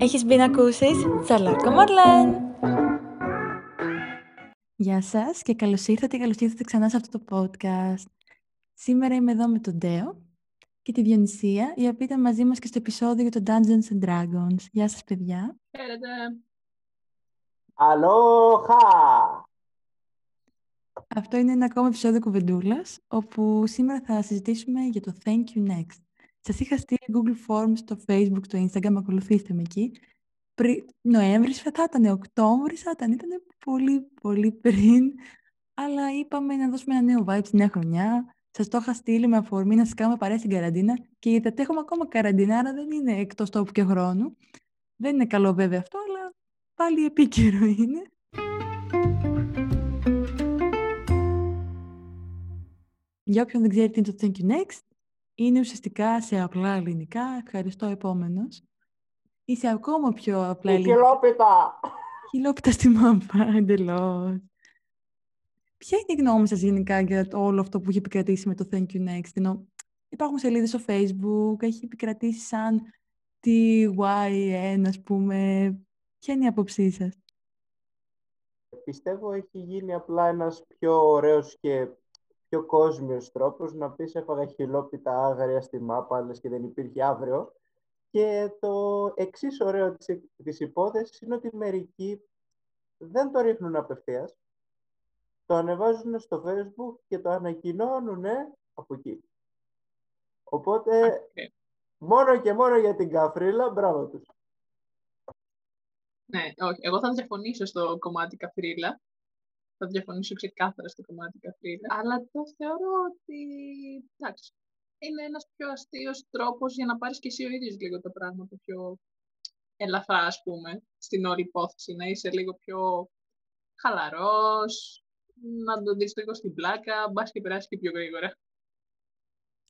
Έχεις μπει να ακούσεις Τσαλάκο Μαρλέν. Γεια σας και καλώς ήρθατε καλώς ήρθατε ξανά σε αυτό το podcast. Σήμερα είμαι εδώ με τον Ντέο και τη Διονυσία, η οποία ήταν μαζί μας και στο επεισόδιο για το Dungeons and Dragons. Γεια σας, παιδιά. Χαίρετε. Αλόχα! Αυτό είναι ένα ακόμα επεισόδιο κουβεντούλας, όπου σήμερα θα συζητήσουμε για το Thank You Next. Σας είχα στείλει Google Forms στο Facebook, στο Instagram, ακολουθήστε με εκεί. Πρι... Νοέμβρης θα ήταν, Οκτώβρης θα ήταν, ήταν πολύ πολύ πριν. Αλλά είπαμε να δώσουμε ένα νέο vibe στη νέα χρονιά. Σας το είχα στείλει με αφορμή να σας κάνουμε παρέα στην καραντίνα και γιατί έχουμε ακόμα καραντίνα, άρα δεν είναι εκτός τόπου και χρόνου. Δεν είναι καλό βέβαια αυτό, αλλά πάλι επίκαιρο είναι. Για όποιον δεν ξέρει τι είναι το Thank you next, είναι ουσιαστικά σε απλά ελληνικά, ευχαριστώ επόμενος, ή σε ακόμα πιο απλά ελληνικά. Χιλόπιτα! Χιλόπιτα στη μάπα, εντελώς. Ποια είναι η γνώμη σας γενικά για το όλο αυτό που έχει επικρατήσει με το Thank you next; Ενώ υπάρχουν σελίδες στο Facebook, έχει επικρατήσει σαν TYN, ας πούμε. Ποια είναι η άποψή σας; Πιστεύω έχει γίνει απλά ένας πιο ωραίος και πιο κόσμιος τρόπος να πεις έφαγα χιλόπιτα άγρια στη μάπα, λες και δεν υπήρχε αύριο. Και το εξής ωραίο της, της υπόθεσης είναι ότι μερικοί δεν το ρίχνουν απευθείας, το ανεβάζουν στο facebook και το ανακοινώνουν από εκεί. Οπότε, μόνο και μόνο για την καφρίλα, μπράβο τους. Ναι, όχι. Εγώ θα διαφωνήσω στο κομμάτι καφρίλα. Θα διαφωνήσω ξεκάθαρα στο κομμάτι καφρίλα. Αλλά το θεωρώ ότι, εντάξει, είναι ένας πιο αστείος τρόπος για να πάρεις και εσύ ο ίδιος λίγο τα πράγματα πιο ελαφρά, ας πούμε, στην όλη υπόθεση. Να είσαι λίγο πιο χαλαρός, να το δεις λίγο στην πλάκα, μπας και περάσεις και πιο γρήγορα.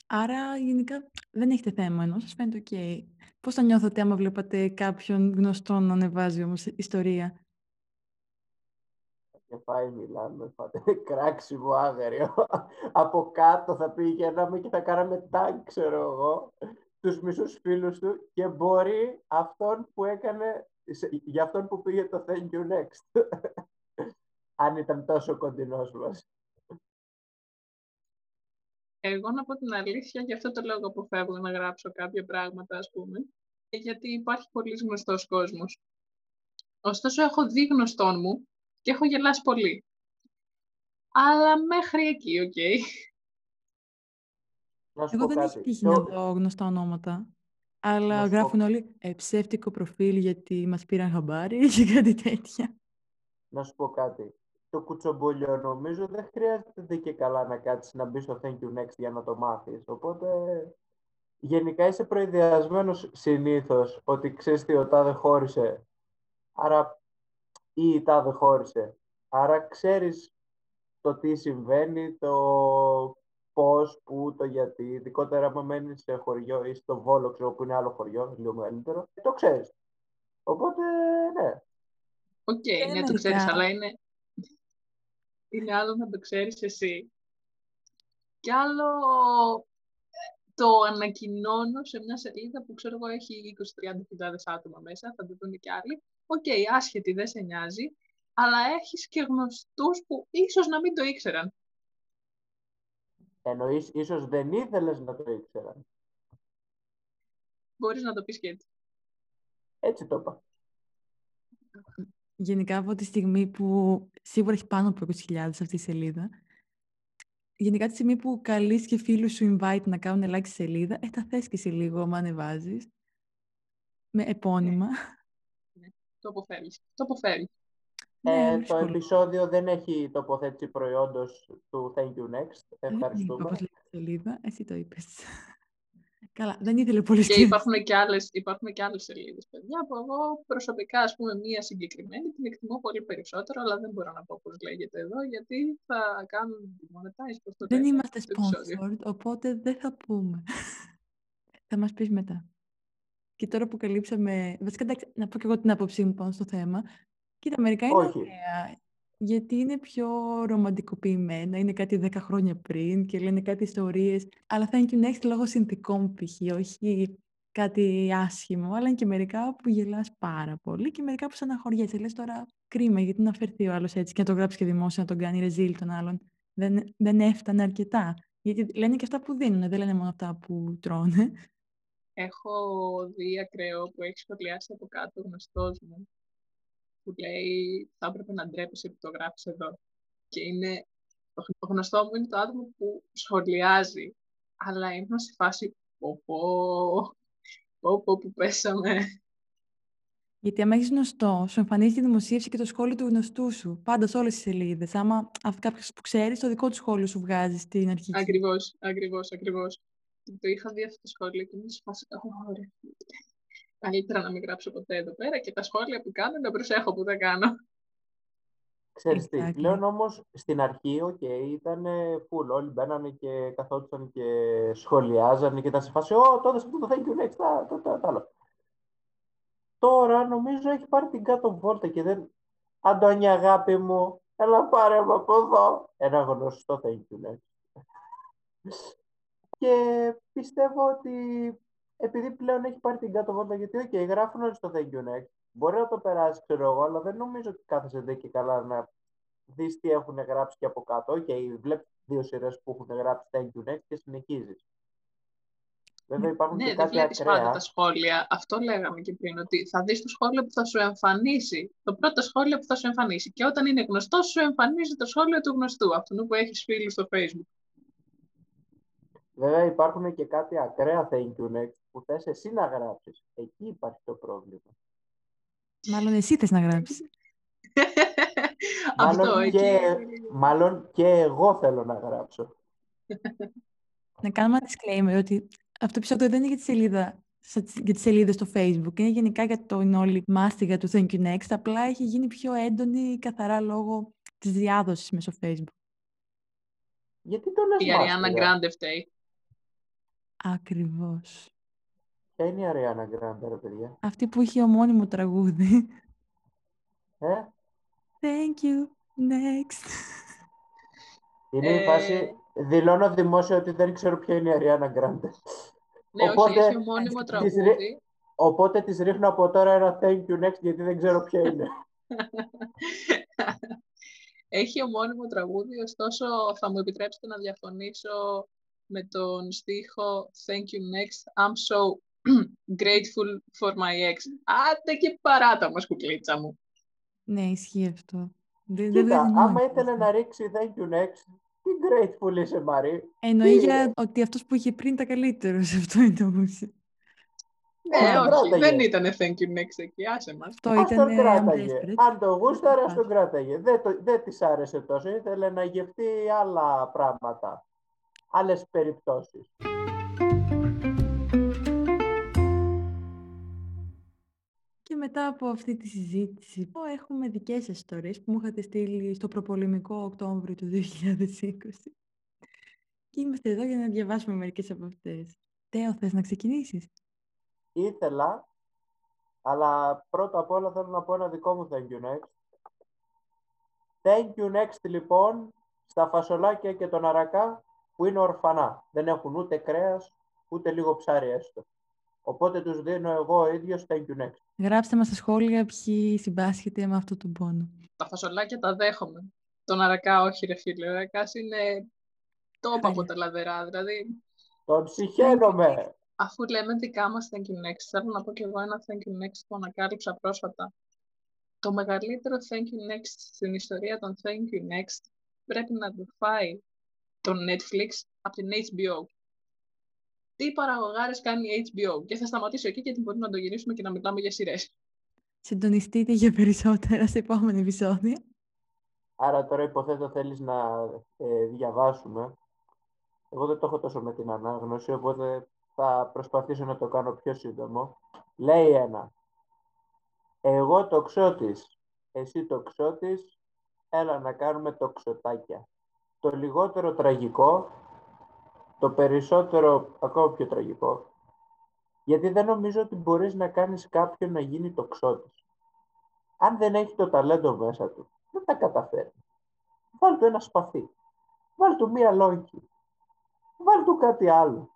Άρα, γενικά, δεν έχετε θέμα, ενώ σας φαίνεται οκ. Πώς θα νιώθετε άμα βλέπατε κάποιον γνωστό να ανεβάζει όμως ιστορία; Και πάει μιλάμε, φάτε κράξιμο άγριο. Από κάτω θα πήγαιναμε και θα κάναμε τάγκ, ξέρω εγώ, τους μισούς φίλους του και μπορεί αυτόν που έκανε, για αυτόν που πήγε το Thank you next. Αν ήταν τόσο κοντινός μας. Εγώ να πω την αλήθεια, γι' αυτό το λόγο αποφεύγω να γράψω κάποια πράγματα, ας πούμε, γιατί υπάρχει πολύ γνωστός κόσμος. Ωστόσο, έχω δει γνωστόν μου και έχω γελάσει πολύ. Αλλά μέχρι εκεί, OK. Okay. Εγώ δεν έχει τύχει να δω γνωστά ονόματα. Αλλά γράφουν όλοι ε, ψεύτικο προφίλ γιατί μας πήραν χαμπάρι και κάτι τέτοια. Να σου πω κάτι το κουτσομπολιό νομίζω δεν χρειάζεται και καλά να κάτσεις να μπεις στο Thank you next για να το μάθεις. Οπότε γενικά είσαι προειδεασμένος συνήθως ότι ξέρεις τι ο τάδε χώρισε άρα, ή η τάδε χώρισε. Άρα ξέρεις το τι συμβαίνει, το πώς, πού, το γιατί. Ειδικότερα άμα μένεις σε χωριό ή στο Βόλο, ξέρω που είναι άλλο χωριό, λίγο μεγαλύτερο, το ξέρεις. Οπότε, ναι. OK, okay, ναι, το ξέρεις, αλλά είναι, είναι άλλο να το ξέρεις εσύ. Και άλλο το ανακοινώνω σε μια σελίδα που ξέρω εγώ έχει 20-30 άτομα μέσα, θα το δουν και άλλοι. OK, okay, άσχετη, δεν σε νοιάζει, αλλά έχεις και γνωστούς που ίσως να μην το ήξεραν. Εννοείς, ίσως δεν ήθελες να το ήξεραν. Μπορείς να το πεις και έτσι. Έτσι το είπα. Γενικά από τη στιγμή που σίγουρα έχει πάνω από 20.000 αυτή η σελίδα, γενικά τη στιγμή που καλείς και φίλους σου invite να κάνουν like στη σελίδα, ε, θα θες και εσύ λίγο άμα ανεβάζεις, με επώνυμα. Ναι, ναι. το αποφέρεις. Το αποφέρεις. Ε, ναι, το επεισόδιο δεν έχει τοποθέτηση προϊόντος του Thank you Next. Ευχαριστούμε. Όπως λέει η σελίδα, εσύ το είπες. Καλά, δεν ήθελε πολύ Και υπάρχουν και άλλες, υπάρχουν και άλλες σελίδες, παιδιά, που εγώ προσωπικά, ας πούμε, μία συγκεκριμένη την εκτιμώ πολύ περισσότερο, αλλά δεν μπορώ να πω πώς λέγεται εδώ, γιατί θα κάνουν monetize προς το Δεν είμαστε sponsored, οπότε δεν θα πούμε. θα μας πεις μετά. Και τώρα που καλύψαμε... Βασικά, εντάξει, να πω και εγώ την άποψή μου πάνω στο θέμα. Κοίτα, μερικά είναι ωραία γιατί είναι πιο ρομαντικοποιημένα, είναι κάτι 10 χρόνια πριν και λένε κάτι ιστορίες, αλλά θα είναι και next λόγω συνθηκών π.χ., όχι κάτι άσχημο, αλλά είναι και μερικά που γελάς πάρα πολύ και μερικά που στεναχωριέσαι. Λες τώρα κρίμα, γιατί να φερθεί ο άλλος έτσι και να το γράψει και δημόσια, να τον κάνει ρεζίλ τον άλλον. Δεν, δεν έφτανε αρκετά. Γιατί λένε και αυτά που δίνουν, δεν λένε μόνο αυτά που τρώνε. Έχω δει ακραίο που έχει σχολιάσει από κάτω γνωστός μου που λέει θα έπρεπε να ντρέπεσαι που το γράφεις εδώ. Και είναι, το γνωστό μου είναι το άτομο που σχολιάζει, αλλά ήμουν σε φάση πω πω, πω, πω που πέσαμε. Γιατί άμα έχεις γνωστό, σου εμφανίζει τη δημοσίευση και το σχόλιο του γνωστού σου. Πάντα σε όλες τι σελίδες. Άμα κάποιο που ξέρεις, το δικό του σχόλιο σου βγάζει στην αρχή. Ακριβώς, ακριβώς, ακριβώς. Το είχα δει αυτό το σχόλιο και μου φάση. Ωραία. Καλύτερα να μην γράψω ποτέ εδώ πέρα και τα σχόλια που κάνω να προσέχω που δεν κάνω. Ξέρεις τι, πλέον όμως στην αρχή, OK, okay, ήταν full, όλοι μπαίνανε και καθόντουσαν και σχολιάζανε και ήταν σε φάση, «Ω, τότε αυτό το thank you next, το, το, το, άλλο». Τώρα νομίζω έχει πάρει την κάτω βόλτα και δεν... Αντώνια αγάπη μου, έλα πάρε με από εδώ. Ένα γνωστό thank you next. Και πιστεύω ότι επειδή πλέον έχει πάρει την κάτω βόλτα, γιατί OK, okay, γράφουν όλοι στο thank you next, Μπορεί να το περάσει, ξέρω εγώ, αλλά δεν νομίζω ότι κάθεσαι εδώ και καλά να δεις τι έχουν γράψει και από κάτω. OK, okay, βλέπεις δύο σειρές που έχουν γράψει thank you next και συνεχίζεις. Βέβαια υπάρχουν ναι, και κάτι δεν βλέπεις πάντα τα σχόλια. Αυτό λέγαμε και πριν, ότι θα δεις το σχόλιο που θα σου εμφανίσει. Το πρώτο σχόλιο που θα σου εμφανίσει. Και όταν είναι γνωστό, σου εμφανίζει το σχόλιο του γνωστού, αυτού που έχεις φίλου στο Facebook. Βέβαια υπάρχουν και κάτι ακραία thank you next που θες εσύ να γράψεις. Εκεί υπάρχει το πρόβλημα. Μάλλον εσύ θες να γράψεις. μάλλον, και, μάλλον και εγώ θέλω να γράψω. να κάνουμε ένα disclaimer ότι αυτό το επεισόδιο δεν είναι για τη σελίδα για τις σελίδες στο Facebook. Είναι γενικά για τον όλη μάστιγα του Thank You Next. Απλά έχει γίνει πιο έντονη καθαρά λόγω της διάδοσης μέσω Facebook. Γιατί το λες Η Αριάννα Γκράντε φταίει. Ακριβώς. Ποια είναι η Αριάννα Γκράντε, ρε παιδιά; Αυτή που είχε ομώνυμο τραγούδι. Ε; Thank you. Next. Είναι η φάση, ε. δηλώνω δημόσια ότι δεν ξέρω ποια είναι η Αριάννα Γκράντε. Ναι, οπότε, όχι, έχει ομώνυμο τραγούδι. Οπότε της ρίχνω από τώρα ένα thank you next γιατί δεν ξέρω ποια είναι. έχει ομώνυμο τραγούδι, ωστόσο θα μου επιτρέψετε να διαφωνήσω με τον στίχο Thank you next, I'm so grateful for my ex. Άντε και παράτα μας κουκλίτσα μου. Ναι, ισχύει αυτό. Κοίτα, άμα ήθελε να ρίξει thank you next, τι grateful είσαι, Μαρή. Εννοεί για ότι αυτός που είχε πριν τα καλύτερα, σε αυτό είναι το μουσι. Ναι, όχι, δεν ήταν thank you next εκεί, άσε μας. Αυτό ήταν κράταγε. Αν το γούσταρε, ας τον κράταγε. Δεν, το, δεν της άρεσε τόσο, ήθελε να γευτεί άλλα πράγματα, άλλες περιπτώσεις. Και μετά από αυτή τη συζήτηση, έχουμε δικές ιστορίες που μου είχατε στείλει στο προπολεμικό Οκτώβριο του 2020. Και είμαστε εδώ για να διαβάσουμε μερικές από αυτές. Τέο, θες να ξεκινήσεις; Ήθελα, αλλά πρώτα απ' όλα θέλω να πω ένα δικό μου thank you next. Thank you next, λοιπόν, στα φασολάκια και τον αρακά που είναι ορφανά. Δεν έχουν ούτε κρέας, ούτε λίγο ψάρι έστω. Οπότε τους δίνω εγώ ο ίδιος thank you next. Γράψτε μας στα σχόλια ποιοι συμπάσχετε με αυτό το πόνο. Τα φασολάκια τα δέχομαι. Τον αρακά όχι ρε φίλε. Ο αρακάς είναι τόπα από τα λαδερά. Δηλαδή... Τον ψυχαίνομαι. Αφού λέμε δικά μας thank you next, θέλω να πω και εγώ ένα thank you next που ανακάλυψα πρόσφατα. Το μεγαλύτερο thank you next στην ιστορία των thank you next πρέπει να το φάει το Netflix από την HBO τι παραγωγάρες κάνει η HBO. Και θα σταματήσω εκεί γιατί μπορεί να το γυρίσουμε και να μιλάμε για σειρές. Συντονιστείτε για περισσότερα σε επόμενη επεισόδια. Άρα τώρα υποθέτω θέλεις να ε, διαβάσουμε. Εγώ δεν το έχω τόσο με την ανάγνωση, οπότε θα προσπαθήσω να το κάνω πιο σύντομο. Λέει ένα. Εγώ το ξώτης, εσύ το ξώτης, έλα να κάνουμε το ξωτάκια. Το λιγότερο τραγικό το περισσότερο ακόμα πιο τραγικό, γιατί δεν νομίζω ότι μπορείς να κάνεις κάποιον να γίνει τοξότης. Αν δεν έχει το ταλέντο μέσα του, δεν τα καταφέρει. Βάλ του ένα σπαθί. Βάλ του μία λόγκη. Βάλ του κάτι άλλο.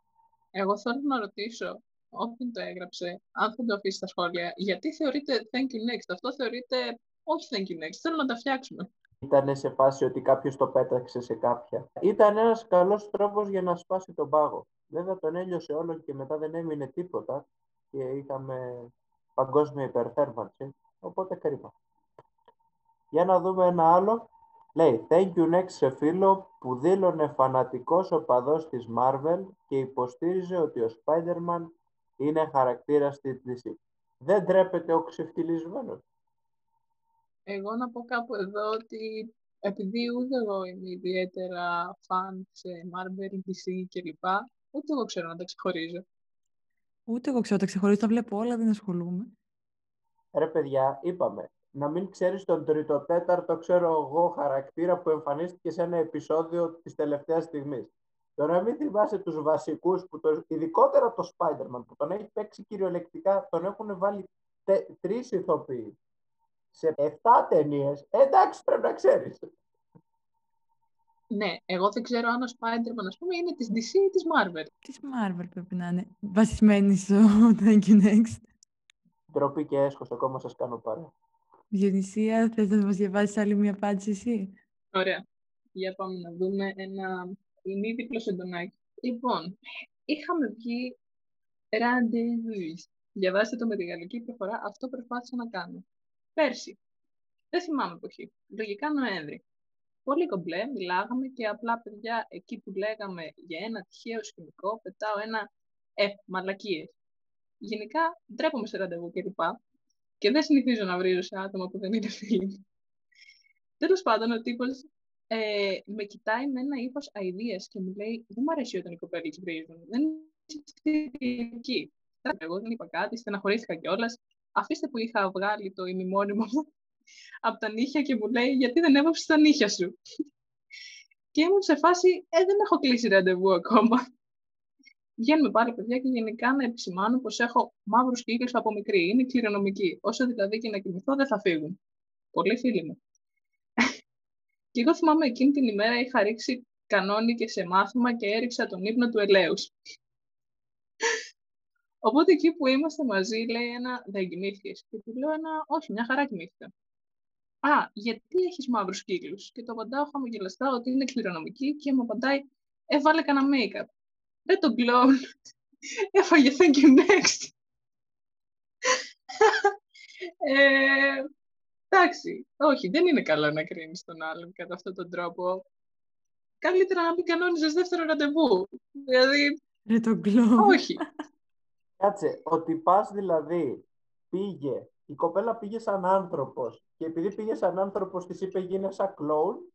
Εγώ θέλω να ρωτήσω, όποιον το έγραψε, αν θα το αφήσει στα σχόλια, γιατί θεωρείται thank you next. Αυτό θεωρείται όχι thank you next. Θέλω να τα φτιάξουμε. Ήταν σε φάση ότι κάποιος το πέταξε σε κάποια. Ήταν ένας καλός τρόπος για να σπάσει τον πάγο. Βέβαια τον έλειωσε όλο και μετά δεν έμεινε τίποτα και είχαμε παγκόσμια υπερθέρμανση. Οπότε κρίμα. Για να δούμε ένα άλλο. Λέει, thank you next σε φίλο που δήλωνε φανατικός οπαδός της Marvel και υποστήριζε ότι ο Spider-Man είναι χαρακτήρας στη DC. Δεν τρέπεται ο ξεφτυλισμένος. Εγώ να πω κάπου εδώ ότι επειδή ούτε εγώ είμαι ιδιαίτερα φαν σε Marvel, DC κλπ. Ούτε εγώ ξέρω να τα ξεχωρίζω. Ούτε εγώ ξέρω να τα ξεχωρίζω, τα βλέπω όλα, δεν ασχολούμαι. Ρε παιδιά, είπαμε, να μην ξέρεις τον τρίτο τέταρτο, ξέρω εγώ, χαρακτήρα που εμφανίστηκε σε ένα επεισόδιο της τελευταίας στιγμής. Το να μην θυμάσαι τους βασικούς, που το, ειδικότερα το Spider-Man, που τον έχει παίξει κυριολεκτικά, τον έχουν βάλει τε, τρεις ηθοποιοί σε 7 ταινίες, εντάξει πρέπει να ξέρεις. Ναι, εγώ δεν ξέρω αν ο Spider-Man, ας πούμε, είναι της DC ή της Marvel. Της Marvel πρέπει να είναι. Βασισμένη στο Thank you next. Ντροπή και έσχος, ακόμα σας κάνω παρά. Διονυσία, θες να μας διαβάσεις άλλη μια απάντηση εσύ; Ωραία. Για πάμε να δούμε ένα ημίδιπλο σεντονάκι. Λοιπόν, είχαμε βγει ραντεβού. Διαβάστε το με τη γαλλική προφορά. Αυτό προσπάθησα να κάνω. Πέρσι. Δεν θυμάμαι εποχή. Λογικά Νοέμβρη. Πολύ κομπλέ, μιλάγαμε και απλά παιδιά εκεί που λέγαμε για ένα τυχαίο σκηνικό, πετάω ένα ε, μαλακίες. Γενικά ντρέπομαι σε ραντεβού κλπ. Και δεν συνηθίζω να βρίζω σε άτομα που δεν είναι φίλοι μου. Τέλος πάντων, ο τύπος ε, με κοιτάει με ένα ύφος αηδία και μου λέει: Δεν μου αρέσει όταν οι κοπέλες βρίζουν. Δεν είναι εκεί. Εγώ δεν είπα κάτι, στεναχωρήθηκα κιόλας. Αφήστε που είχα βγάλει το ημιμόνιμο μου από τα νύχια και μου λέει: Γιατί δεν έβαψες τα νύχια σου; και ήμουν σε φάση: Ε, δεν έχω κλείσει ραντεβού ακόμα. Βγαίνουμε πάλι, παιδιά, και γενικά να επισημάνω πως έχω μαύρους κύκλους από μικρή. Είναι κληρονομική. Όσο δηλαδή και να κοιμηθώ, δεν θα φύγουν. Πολύ φίλοι μου. και εγώ θυμάμαι εκείνη την ημέρα είχα ρίξει κανόνι και σε μάθημα και έριξα τον ύπνο του ελέους. Οπότε εκεί που είμαστε μαζί, λέει ένα δεν κοιμήθηκες. Και του λέω ένα όχι, μια χαρά κοιμήθηκα. Α, γιατί έχεις μαύρους κύκλους; Και το απαντάω χαμογελαστά ότι είναι κληρονομική και μου απαντάει έβαλε κανένα make-up. Δεν τον κλόουν. Έφαγε thank you next. ε, εντάξει, όχι, δεν είναι καλό να κρίνεις τον άλλον κατά αυτόν τον τρόπο. Καλύτερα να μην κανόνιζες δεύτερο ραντεβού. Δηλαδή. Δεν τον κλόουν. Όχι. Κάτσε, ότι πας δηλαδή πήγε, η κοπέλα πήγε σαν άνθρωπος και επειδή πήγε σαν άνθρωπος της είπε γίνε σαν κλόουν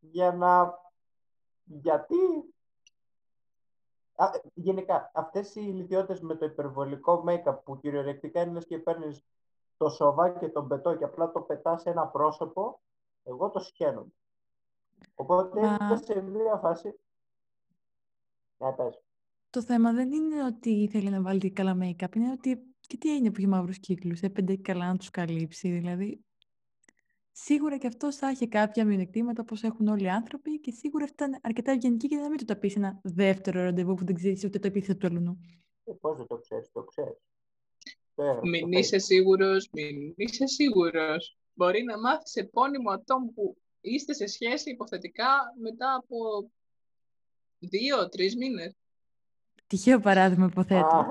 για να... Γιατί Α, γενικά, αυτές οι ηλικιότητες με το υπερβολικό make-up που κυριολεκτικά είναι και παίρνεις το σοβά και τον πετό και απλά το πετάς σε ένα πρόσωπο, εγώ το σκένω. Οπότε Μα... σε μια φάση. Ναι, πες. Το θέμα δεν είναι ότι θέλει να βάλει καλά make-up, είναι ότι και τι έγινε που έχει μαύρους κύκλους, έπαινε καλά να τους καλύψει, δηλαδή Σίγουρα και αυτό θα έχει κάποια μειονεκτήματα όπως έχουν όλοι οι άνθρωποι και σίγουρα αυτά ήταν αρκετά ευγενική και να μην του τα πει ένα δεύτερο ραντεβού που δεν ξέρεις ούτε το επίθετο του αλλού. Ε, Πώς δεν το ξέρεις, το ξέρεις. Μην είσαι σίγουρος, μην είσαι σίγουρος. Μπορεί να μάθεις επώνυμο ατόμου που είστε σε σχέση υποθετικά μετά από δύο-τρει μήνες. Τυχαίο παράδειγμα, υποθέτω.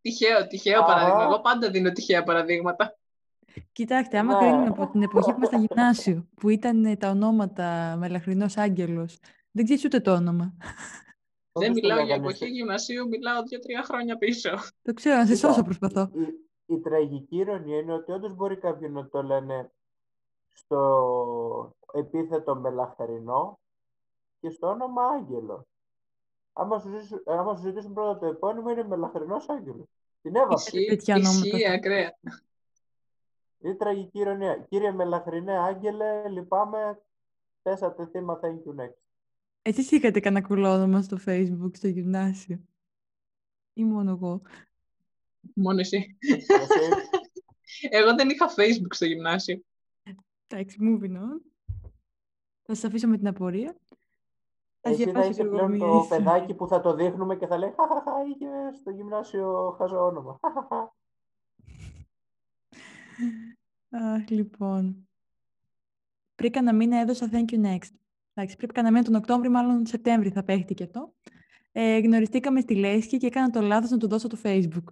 Τυχαίο, τυχαίο παράδειγμα. Εγώ πάντα δίνω τυχαία παραδείγματα. Κοιτάξτε, άμα κρίνουμε από την εποχή που ήμασταν γυμνάσιο, που ήταν τα ονόματα Μελαχρινός Άγγελος, δεν ξέρεις ούτε το όνομα. Δεν μιλάω για εποχή γυμνασίου, μιλάω δύο-τρία χρόνια πίσω. Το ξέρω, να σε σώσω προσπαθώ. Η, τραγική ηρωνία είναι ότι όντως μπορεί κάποιον να το λένε στο επίθετο Μελαχρινό και στο όνομα Άγγελο. Άμα σου, άμα σου ζητήσουν πρώτα το επώνυμο, είναι Μελαχρινός Άγγελος. Την έβαψε. Ισχύει, ακραία. Είναι τραγική ηρωνία. Κύριε Μελαχρινέ Άγγελε, λυπάμαι, πέσατε θύμα thank you next. Εσείς είχατε κανένα κουλόνομα στο facebook, στο γυμνάσιο; Ή μόνο εγώ; Μόνο εσύ. εγώ δεν είχα facebook στο γυμνάσιο. Εντάξει, moving on. Θα σας αφήσω με την απορία. Εσύ θα διαβάσω είσαι κι εγώ πλέον μία το εσύ. παιδάκι που θα το δείχνουμε και θα λέει «Χαχαχα, είχε στο γυμνάσιο χαζό όνομα». Χαχαχα. Αχ, λοιπόν. Πριν κάνα μήνα έδωσα Thank you next. Εντάξει, πριν κάνα μήνα τον Οκτώβριο, μάλλον Σεπτέμβρη θα παίχτηκε αυτό. Ε, γνωριστήκαμε στη Λέσχη και έκανα το λάθος να του δώσω το Facebook.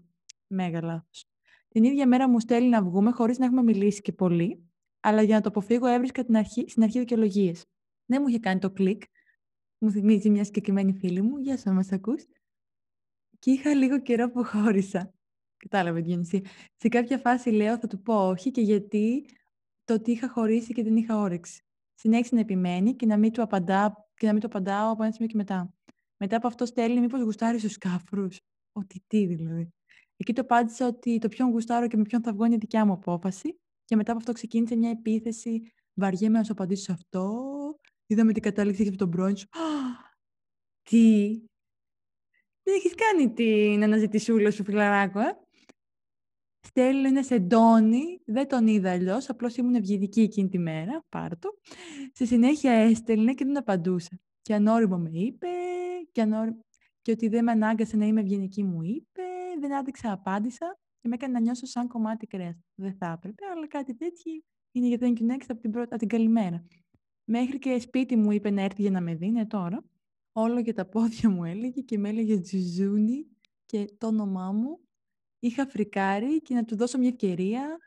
Μέγα λάθος. Την ίδια μέρα μου στέλνει να βγούμε χωρίς να έχουμε μιλήσει και πολύ, αλλά για να το αποφύγω έβρισκα την αρχή, στην αρχή δικαιολογίες. Δεν μου είχε κάνει το κλικ. Μου θυμίζει μια συγκεκριμένη φίλη μου. Γεια σου, μας ακούς. Και είχα λίγο καιρό που χώρισα. Κατάλαβε, Διονυσία. Σε κάποια φάση λέω θα του πω όχι και γιατί το ότι είχα χωρίσει και δεν είχα όρεξη. Συνέχισε να επιμένει και να μην του, απαντά, και να μην του απαντάω από ένα σημείο και μετά. Μετά από αυτό στέλνει μήπως γουστάρεις στους κάφρους. Ότι τι δηλαδή. Εκεί το απάντησα ότι το ποιον γουστάρω και με ποιον θα βγω είναι δικιά μου απόφαση. Και μετά από αυτό ξεκίνησε μια επίθεση. Βαριέμαι να σου απαντήσω σε αυτό. Είδαμε την κατάληξη από τον πρώην σου. Τι; Δεν έχεις κάνει την αναζητησούλα σου, φιλαράκο, ε. Στέλνει ένα σεντόνι, δεν τον είδα αλλιώς, απλώς ήμουν ευγενική εκείνη τη μέρα, πάρ' το. Στη συνέχεια έστελνε και δεν απαντούσα. Και ανώριμο με είπε, και, ανώρι... και ότι δεν με ανάγκασε να είμαι ευγενική μου είπε, δεν άντεξα, απάντησα και με έκανε να νιώσω σαν κομμάτι κρέας. Δεν θα έπρεπε, αλλά κάτι τέτοιο είναι για thank you next από την, πρώτη, από την καλημέρα. Μέχρι και σπίτι μου είπε να έρθει για να με δει, ναι τώρα. Όλο για τα πόδια μου έλεγε και με έλεγε Τζουζούνι και το όνομά μου. Είχα φρικάρει και να του δώσω μια ευκαιρία.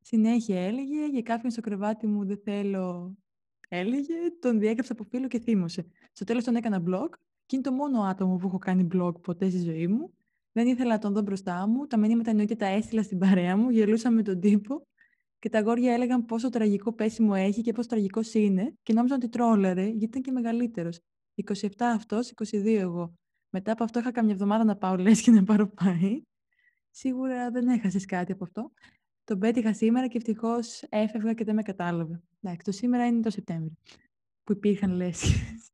Συνέχεια έλεγε, για κάποιον στο κρεβάτι μου δεν θέλω, έλεγε, τον διέκαψα από φίλο και θύμωσε. Στο τέλος τον έκανα blog και είναι το μόνο άτομο που έχω κάνει blog ποτέ στη ζωή μου. Δεν ήθελα να τον δω μπροστά μου. Τα μηνύματα εννοείται τα έστειλα στην παρέα μου, γελούσα με τον τύπο και τα αγόρια έλεγαν πόσο τραγικό πέσιμο έχει και πόσο τραγικός είναι και νόμιζαν ότι τρόλαρε γιατί ήταν και μεγαλύτερος. 27 αυτός, 22 εγώ. Μετά από αυτό είχα καμιά εβδομάδα να πάω λες και να πάρω πάει. Σίγουρα δεν έχασες κάτι από αυτό. Τον πέτυχα σήμερα και ευτυχώς έφευγα και δεν με κατάλαβε. Εντάξει, το σήμερα είναι το Σεπτέμβριο που υπήρχαν λέσχες.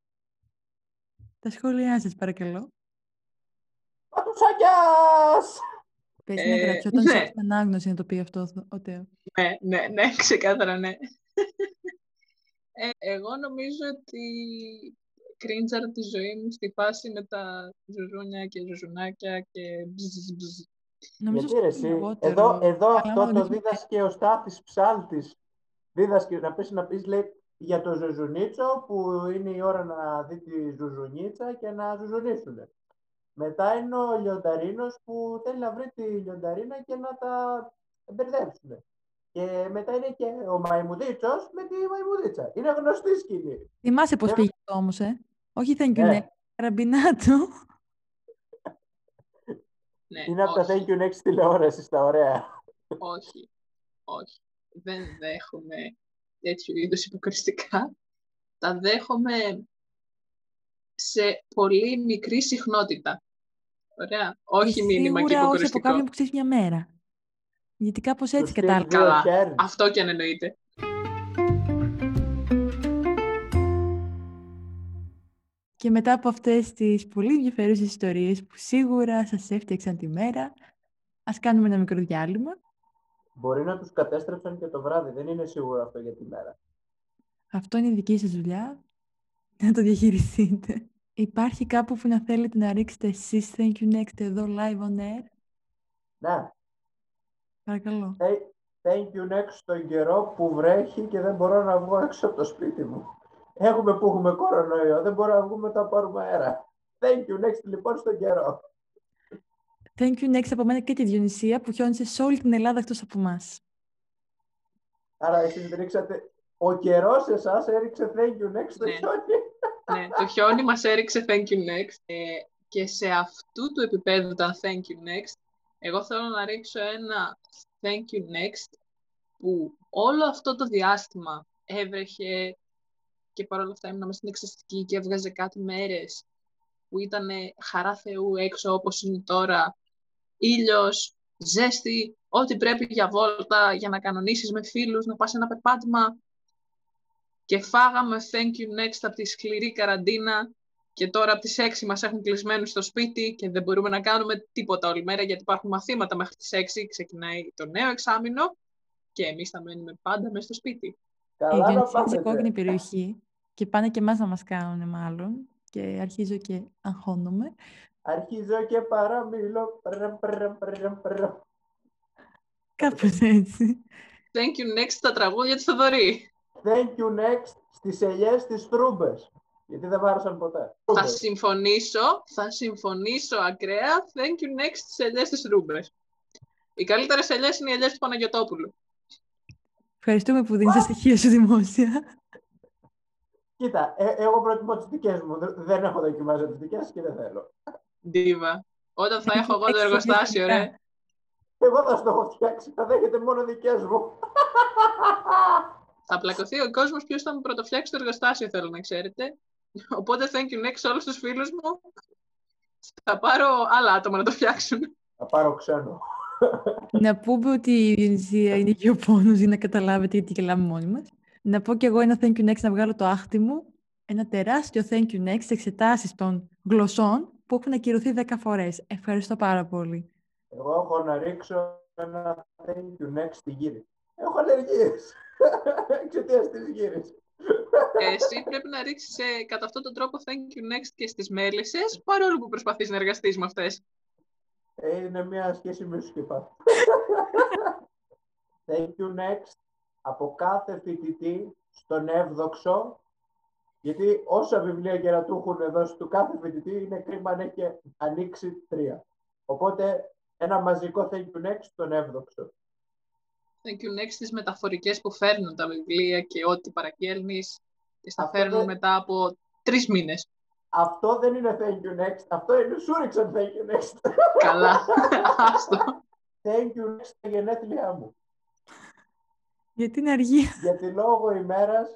Τα σχόλιά σας παρακαλώ. Πατουσάκιας! Πες Ε, να γραψόταν ναι. σε ανάγνωση να το πει αυτό ο Τέο. Ναι, ναι, ναι, ξεκάθαρα ναι. Ε, εγώ νομίζω ότι κρίντζαρα της ζωής μου στη φάση με τα ζουζούνια και ζουζουνάκια και μπζζ, μπζζ. Νομίζω Γιατί ρε στο εσύ, λιγότερο. εδώ, εδώ Αλλά αυτό άμα το δείχνει- δίδασκε ο Στάθης Ψάλτης. Δίδασκε να πεις, να πεις λέει, για το ζουζουνίτσο που είναι η ώρα να δει τη ζουζουνίτσα και να ζουζουνίσουν. Μετά είναι ο λιονταρίνος που θέλει να βρει τη λιονταρίνα και να τα μπερδέψουν. Και μετά είναι και ο μαϊμουδίτσος με τη μαϊμουδίτσα. Είναι γνωστή σκηνή. Θυμάσαι πώς Ε, πήγε αυτό όμως, ε; Όχι thank you, Ναι. ναι. Ραμπινάτο. Ναι, Είναι από τα όχι, thank you next τηλεόρασης στα ωραία. όχι, όχι. Δεν δέχομαι τέτοιου είδους υποκριστικά. Τα δέχομαι σε πολύ μικρή συχνότητα. Ωραία. Όχι Και μήνυμα και Σίγουρα όχι από υποκριστικό. κάποιον που ξέρει μια μέρα. Γιατί κάπως έτσι Του στυλ κατάλαβα. δύο Καλά. χέρι. Αυτό και αν εννοείται. Και μετά από αυτές τις πολύ ενδιαφέρουσες ιστορίες που σίγουρα σας έφτιαξαν τη μέρα, ας κάνουμε ένα μικρό διάλειμμα. Μπορεί να τους κατέστρεψαν και το βράδυ. Δεν είναι σίγουρο αυτό για τη μέρα. Αυτό είναι η δική σας δουλειά. Να το διαχειριστείτε. Υπάρχει κάπου που να θέλετε να ρίξετε εσείς Thank you next εδώ live on air; Ναι. Παρακαλώ. Hey, thank you next στον καιρό που βρέχει και δεν μπορώ να βγω έξω από το σπίτι μου. Έχουμε που έχουμε κορονοϊό, δεν μπορούμε να βγούμε να πάρουμε αέρα. Thank you next λοιπόν στον καιρό. Thank you next από μένα και τη Διονυσία που χιόνισε σε όλη την Ελλάδα εκτός από εμάς. Άρα εσείς ρίξατε, ο καιρός εσάς έριξε thank you next στο Ναι. χιόνι. Ναι, το χιόνι μας έριξε thank you next. Ε, και σε αυτού του επίπεδου τα thank you next, εγώ θέλω να ρίξω ένα thank you next που όλο αυτό το διάστημα έβρεχε και παρόλα αυτά ήμουν μέσα στην εξαστική και έβγαζε κάτι μέρες που ήταν χαρά Θεού έξω όπως είναι τώρα, ήλιος, ζέστη, ό,τι πρέπει για βόλτα, για να κανονίσεις με φίλους, να πας ένα περπάτημα. Και φάγαμε thank you next από τη σκληρή καραντίνα και τώρα από τις 6 μας έχουν κλεισμένους στο σπίτι και δεν μπορούμε να κάνουμε τίποτα όλη μέρα γιατί υπάρχουν μαθήματα μέχρι τις 6, ξεκινάει το νέο εξάμεινο και εμείς θα μένουμε πάντα μέσα στο σπίτι. Η Καλά να Διονυσία είναι σε πάθετε. κόκκινη περιοχή και πάνε και εμάς να μας κάνουν μάλλον. και αρχίζω και αγχώνομαι. Αρχίζω και παραμιλώ. Πρρ, πρρ, πρρ, πρρ. Κάπως έτσι. Thank you next στα τραγούδια του Θοδωρή. Thank you next στις ελιές της Τρούμπες. Γιατί δεν μ' άρεσαν ποτέ. Θα Τρούμπες. συμφωνήσω, θα συμφωνήσω ακραία. Thank you next στις ελιές της Ρούμπες. Οι καλύτερες ελιές είναι οι ελιές του Παναγιωτόπουλου. Ευχαριστούμε που δίνεις τα στοιχεία σου δημόσια. Κοίτα, ε, εγώ προτιμώ τις δικές μου. Δε- Δεν έχω δοκιμάσει τις δικές και δεν θέλω. Ντίβα. Όταν θα έχω εγώ το εργοστάσιο, ρε. Εγώ θα στο έχω φτιάξει. Θα δέχεται μόνο δικές μου. Θα πλακωθεί ο κόσμος ποιος θα μου πρωτοφτιάξει το εργοστάσιο, θέλω να ξέρετε. Οπότε thank you next σε όλους τους φίλους μου. Θα πάρω άλλα άτομα να το φτιάξουν. Θα πάρω ξένο. Να πούμε ότι η Διονυσία είναι και ο πόνος για να καταλάβετε γιατί γελάμε μόνοι μας. Να πω κι εγώ ένα thank you next να βγάλω το άχτι μου. Ένα τεράστιο thank you next σε εξετάσεις των γλωσσών που έχουν ακυρωθεί 10 φορές. Ευχαριστώ πάρα πολύ. Εγώ έχω να ρίξω ένα thank you next στη γύρι. Έχω αλλεργίες. Εξαιτίας της γύρης. Εσύ πρέπει να ρίξεις ε, κατά αυτόν τον τρόπο thank you next και στις μέλισσες, παρόλο που προσπαθείς να εργαστείς με αυτές. Ε, Είναι μια σχέση με και πάθη. Thank you next από κάθε φοιτητή στον εύδοξο γιατί όσα βιβλία και να του έχουν δώσει του κάθε φοιτητή είναι κρίμα αν έχει ανοίξει τρία. Οπότε ένα μαζικό thank you next στον εύδοξο. Thank you next στι μεταφορικές που φέρνουν τα βιβλία και ό,τι παραγγέλνεις. Και τα Αυτό φέρνουν δεν- μετά από τρεις μήνες. Αυτό δεν είναι thank you next, αυτό είναι σου ρίξαν thank you next. Καλά. Άστο. thank you next στα γενέθλιά μου. Γιατί είναι αργία. γιατί λόγω ημέρας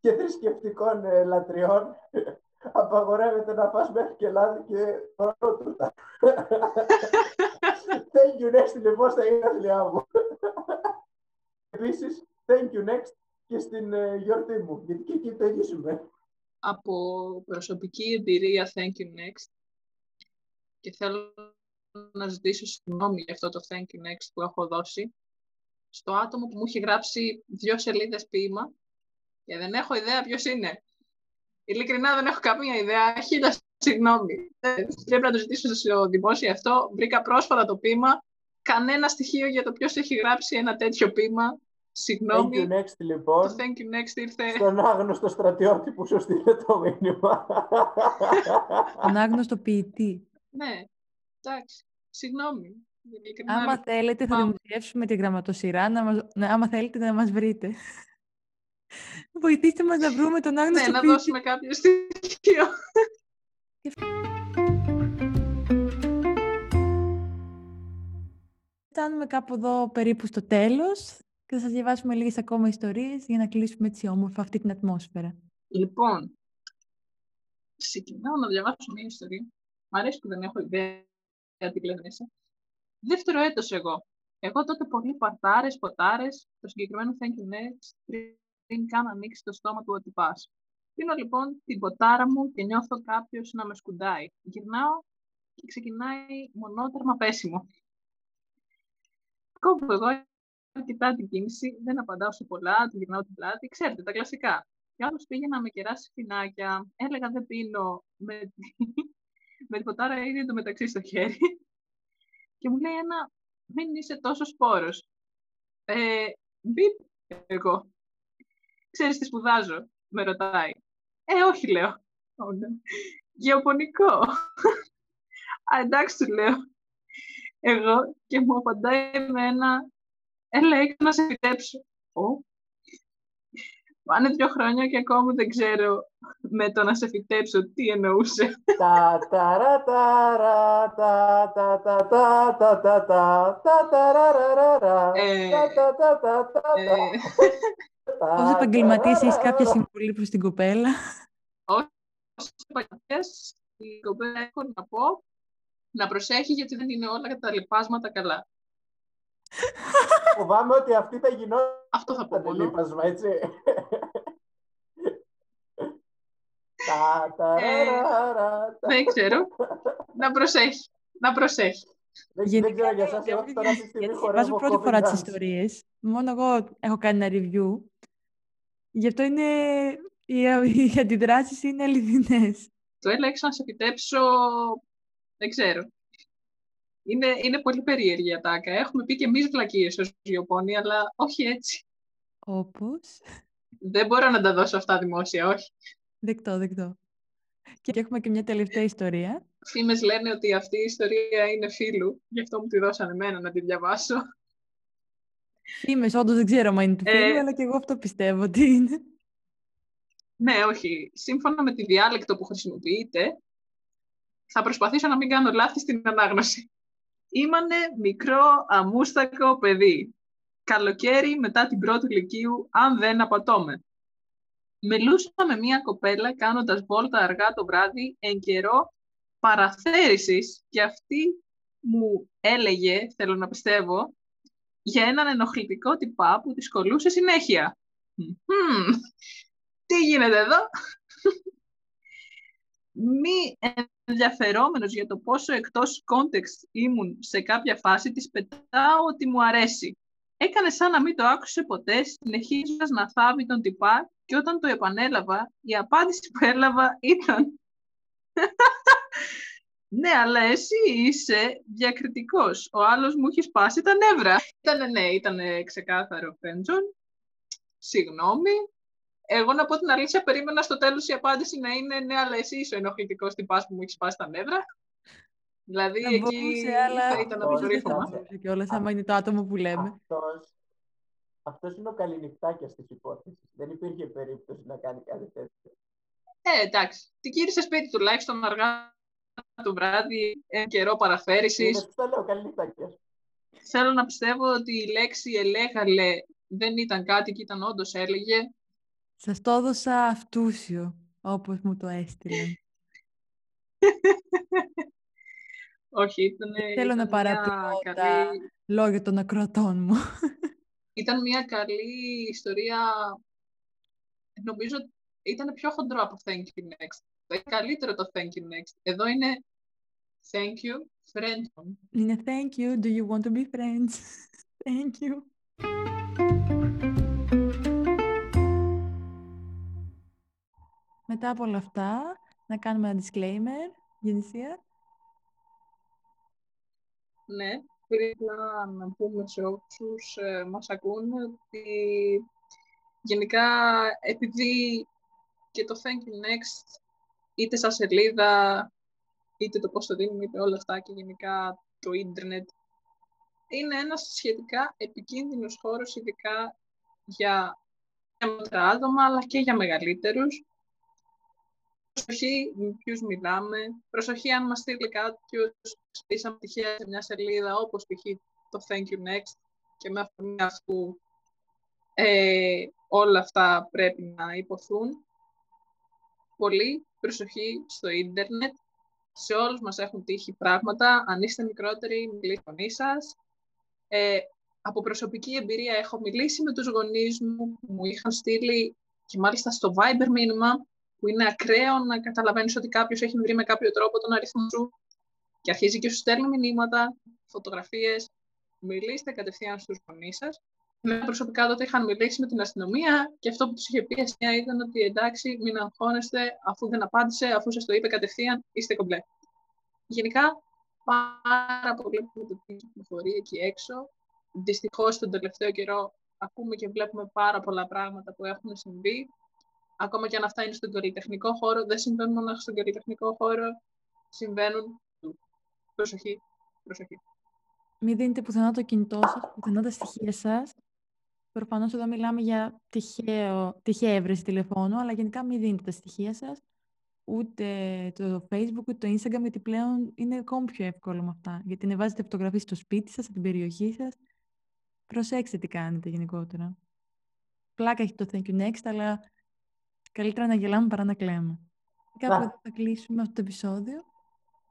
και θρησκευτικών ε, λατριών απαγορεύεται να φας μέχρι και λάδι και πρώτουτα. thank you next λοιπόν στα γενέθλιά μου. Επίσης, thank you next και στην ε, γιορτή μου, γιατί και εκεί το ίδιο σημαίνει. από προσωπική εμπειρία Thank you next και θέλω να ζητήσω συγγνώμη για αυτό το Thank you next που έχω δώσει στο άτομο που μου έχει γράψει δύο σελίδες ποίημα και δεν έχω ιδέα ποιος είναι. Ειλικρινά δεν έχω καμία ιδέα. Χίλια συγγνώμη. Ε, Πρέπει να το ζητήσω στο δημόσιο αυτό. Βρήκα πρόσφατα το ποίημα. Κανένα στοιχείο για το ποιος έχει γράψει ένα τέτοιο ποίημα. Thank Συγγνώμη. you next Το λοιπόν Thank you next ήρθε. στον άγνωστο στρατιώτη που σου στείλε το μήνυμα. Τον άγνωστο ποιητή. Ναι, εντάξει. Συγγνώμη. Ειλικρινά, Άμα θέλετε θα Πάμε. δημοσιεύσουμε τη γραμματοσυρά, να μας, να, άμα θέλετε να μας βρείτε. Βοηθήστε μας να βρούμε τον Ναι, άγνωστο να ποιητή. δώσουμε κάποιο στοιχείο. Φτάνουμε κάπου εδώ περίπου στο τέλος και θα σας διαβάσουμε λίγες ακόμα ιστορίες για να κλείσουμε έτσι όμορφα αυτή την ατμόσφαιρα. Λοιπόν, ξεκινάω να διαβάσω μια ιστορία. Μ' αρέσει που δεν έχω ιδέα τι λένε μέσα. Δεύτερο έτος εγώ. Εγώ τότε πολύ παρτάρες, ποτάρες, το συγκεκριμένο thank you next, πριν καν ανοίξει το στόμα του ότι πας. Πίνω λοιπόν την ποτάρα μου και νιώθω κάποιος να με σκουντάει. Γυρνάω και ξεκινάει μονότερμα πέσιμο. Κόβω εγώ, κοιτάω την κίνηση, δεν απαντάω σε πολλά, του γυρνάω την πλάτη. Ξέρετε, τα κλασικά. Και άλλος πήγε να με κεράσει φινάκια. Έλεγα δεν πίνω με, τη- με την ποτάρα ήδη το μεταξύ στο χέρι. Και μου λέει ένα, μην είσαι τόσο σπόρος. Ε, μπιπ, εγώ. Ξέρεις τι σπουδάζω, με ρωτάει. Ε, όχι, λέω. «Ω, ναι. Γεωπονικό. Α, εντάξει, του λέω. Εγώ και μου απαντάει με ένα, έλα, έξω να σε φυτέψω. Ω, Πάνε δύο χρόνια και ακόμη δεν ξέρω με το να σε φυτέψω τι εννοούσε. Τα ταραταρα, τα τα τα τα τα τα τα τα ταραραραρα, Ε, τα τα τα τα τα Ε, τα, Ως επαγγελματίας έχεις κάποια ταραραρα. συμβουλή προς την κοπέλα; ως επαγγελματίας, η κοπέλα έχω να πω να προσέχει γιατί δεν είναι όλα τα λοιπάσματα καλά. Φοβάμαι ότι αυτή θα γινόταν Αυτό θα πω μόνο. λείπασμα, έτσι. Τα ταραραρα, τα. Δεν ξέρω. Να προσέχει. Να προσέχει. Δεν Γενικά, δεν ξέρω για εσάς, για εγώ αυτή τώρα τη αυτή τη στιγμή γιατί χορεύω διαβάζω πρώτη copy φορά τις dance. ιστορίες. Μόνο εγώ έχω κάνει ένα review. Γι' αυτό είναι οι, οι αντιδράσεις είναι αληθινές. Το έλεξα να σε επιτέψω, δεν ξέρω. Είναι, είναι πολύ περίεργη η ατάκα. Έχουμε πει και εμείς βλακίες ως Ιωπώνοι, αλλά όχι έτσι. Όπως. Δεν μπορώ να τα δώσω αυτά δημόσια, όχι. Δεκτό, δεκτό. Και έχουμε και μια τελευταία ιστορία. Φήμες λένε ότι αυτή η ιστορία είναι φίλου, γι' αυτό μου τη δώσανε εμένα να τη διαβάσω. Φήμες, όντως δεν ξέρω αν είναι του φίλου, Ε, αλλά και εγώ αυτό πιστεύω ότι είναι. Ναι, όχι. Σύμφωνα με τη διάλεκτο που χρησιμοποιείτε, θα προσπαθήσω να μην κάνω λάθη στην ανάγνωση. Ήμανε μικρό αμούστακο παιδί. Καλοκαίρι μετά την πρώτη λυκείου, αν δεν απατώμε. Μιλούσα με μια κοπέλα κάνοντας βόλτα αργά το βράδυ εν καιρό παραθέρησης και αυτή μου έλεγε, θέλω να πιστεύω, για έναν ενοχλητικό τυπά που τη κολούσε συνέχεια. Μμμ, τι γίνεται εδώ; Μη ενδιαφερόμενος για το πόσο εκτός context ήμουν σε κάποια φάση, της πετάω ότι μου αρέσει. Έκανε σαν να μην το άκουσε ποτέ, συνεχίζοντας να θάβει τον τυπά και όταν το επανέλαβα, η απάντηση που έλαβα ήταν «Ναι, αλλά εσύ είσαι διακριτικός. Ο άλλος μου έχει σπάσει τα νεύρα». Ήτανε, ναι, ήταν ξεκάθαρο φέντζον. Συγγνώμη. Εγώ να πω την αλήθεια, περίμενα στο τέλος η απάντηση να είναι «Ναι, αλλά εσύ είσαι ο ενοχλητικός τυπάς που μου έχει σπάσει τα νεύρα». Δηλαδή, Να εκεί μπορούσε, αλλά θα ήταν όχι, αποκορύφωμα. δεν θα- Και όλα άμα είναι το άτομο που λέμε. Αυτός, αυτός είναι ο καληνυχτάκιας της υπόθεσης. Δεν υπήρχε περίπτωση να κάνει κάτι τέτοιο. Ε, εντάξει. Την κύριε σπίτι τουλάχιστον αργά το βράδυ, εν καιρό Είναι παραφέρησης. αυτό το λέω, καληνυχτάκιας. Θέλω να πιστεύω ότι η λέξη ελέγαλε δεν ήταν κάτι και ήταν όντως έλεγε. Σας το έδωσα αυτούσιο, όπως μου το έστειλαν. Όχι, ήταν, θέλω να ήταν παραποιώ μια τα- καλή, Λόγια των ακροατών μου. ήταν μια καλή ιστορία. Νομίζω ότι ήταν πιο χοντρό από Thank you next. Το είναι καλύτερο το Thank you next. Εδώ είναι Thank you, friend. Είναι thank you, do you want to be friends? Thank you. Μετά από όλα αυτά, να κάνουμε ένα disclaimer, Γεννησία. Ναι, πρέπει να, να πούμε σε όσους ε, μας ακούν ότι γενικά επειδή και το Thank you Next είτε σαν σελίδα είτε το πώς το δίνουμε είτε όλα αυτά και γενικά το ίντερνετ είναι ένας σχετικά επικίνδυνος χώρος ειδικά για μικρά άτομα αλλά και για μεγαλύτερους. Προσοχή με ποιους μιλάμε. Προσοχή αν μας στείλει κάποιος στήσαμε τυχαία σε μια σελίδα όπως π.χ. το Thank you Next και με αφορμή αυτού ε, όλα αυτά πρέπει να υποθούν. Πολύ προσοχή στο ίντερνετ. Σε όλους μας έχουν τύχει πράγματα. Αν είστε μικρότεροι, μιλήστε φωνή σας. Ε, από προσωπική εμπειρία έχω μιλήσει με τους γονείς μου που μου είχαν στείλει και μάλιστα στο Viber μήνυμα που είναι ακραίο να καταλαβαίνεις ότι κάποιος έχει βρει με κάποιο τρόπο τον αριθμό σου και αρχίζει και σου στέλνει μηνύματα, φωτογραφίες. Μιλήστε κατευθείαν στους γονείς σας. Με προσωπικά τότε είχαν μιλήσει με την αστυνομία και αυτό που τους είχε πει η αστυνομία ήταν ότι εντάξει, μην αγχώνεστε, αφού δεν απάντησε, αφού σας το είπε κατευθείαν, είστε κομπλέ. Γενικά, πάρα πολύ που κυκλοφορεί εκεί έξω. Δυστυχώς τον τελευταίο καιρό ακούμε και βλέπουμε πάρα πολλά πράγματα που έχουν συμβεί. Ακόμα και αν αυτά είναι στον καλλιτεχνικό χώρο, δεν συμβαίνουν μόνο στον καλλιτεχνικό χώρο, συμβαίνουν. Προσοχή, προσοχή. Μην δίνετε πουθενά το κινητό σας, πουθενά τα στοιχεία σας. Προφανώς εδώ μιλάμε για τυχαίο, τυχαία έβρεση τηλεφώνου, αλλά γενικά μην δίνετε τα στοιχεία σας, ούτε το Facebook, ούτε το Instagram, γιατί πλέον είναι ακόμη πιο εύκολο με αυτά. Γιατί να βάζετε φωτογραφίες στο σπίτι σας, στην περιοχή σας. Προσέξτε τι κάνετε γενικότερα. Πλάκα έχει το Thank you next, αλλά καλύτερα να γελάμε παρά να κλαίμε. Κάπου Να. εδώ θα κλείσουμε αυτό το επεισόδιο.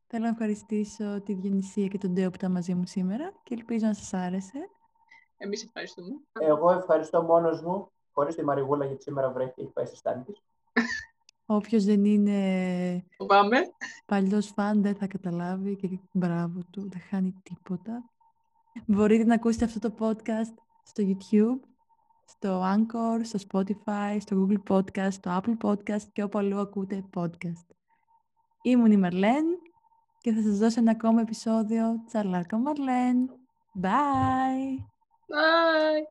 Θέλω να ευχαριστήσω τη Διονυσία και τον Ντέο που ήταν μαζί μου σήμερα και ελπίζω να σας άρεσε. Εμείς ευχαριστούμε. Εγώ ευχαριστώ μόνος μου, χωρίς τη Μαριγούλα γιατί σήμερα βρέχει και έχει πάει στη στάνη της. Όποιος δεν είναι Πάμε. παλιός φαν δεν θα καταλάβει και μπράβο του, δεν χάνει τίποτα. Μπορείτε να ακούσετε αυτό το podcast στο YouTube, στο Anchor, στο Spotify, στο Google Podcast, στο Apple Podcast και όπου αλλού ακούτε podcast. Ήμουν η Μαρλέν και θα σας δώσω ένα ακόμα επεισόδιο Τσαρλάρκα Μαρλέν. Bye! Bye.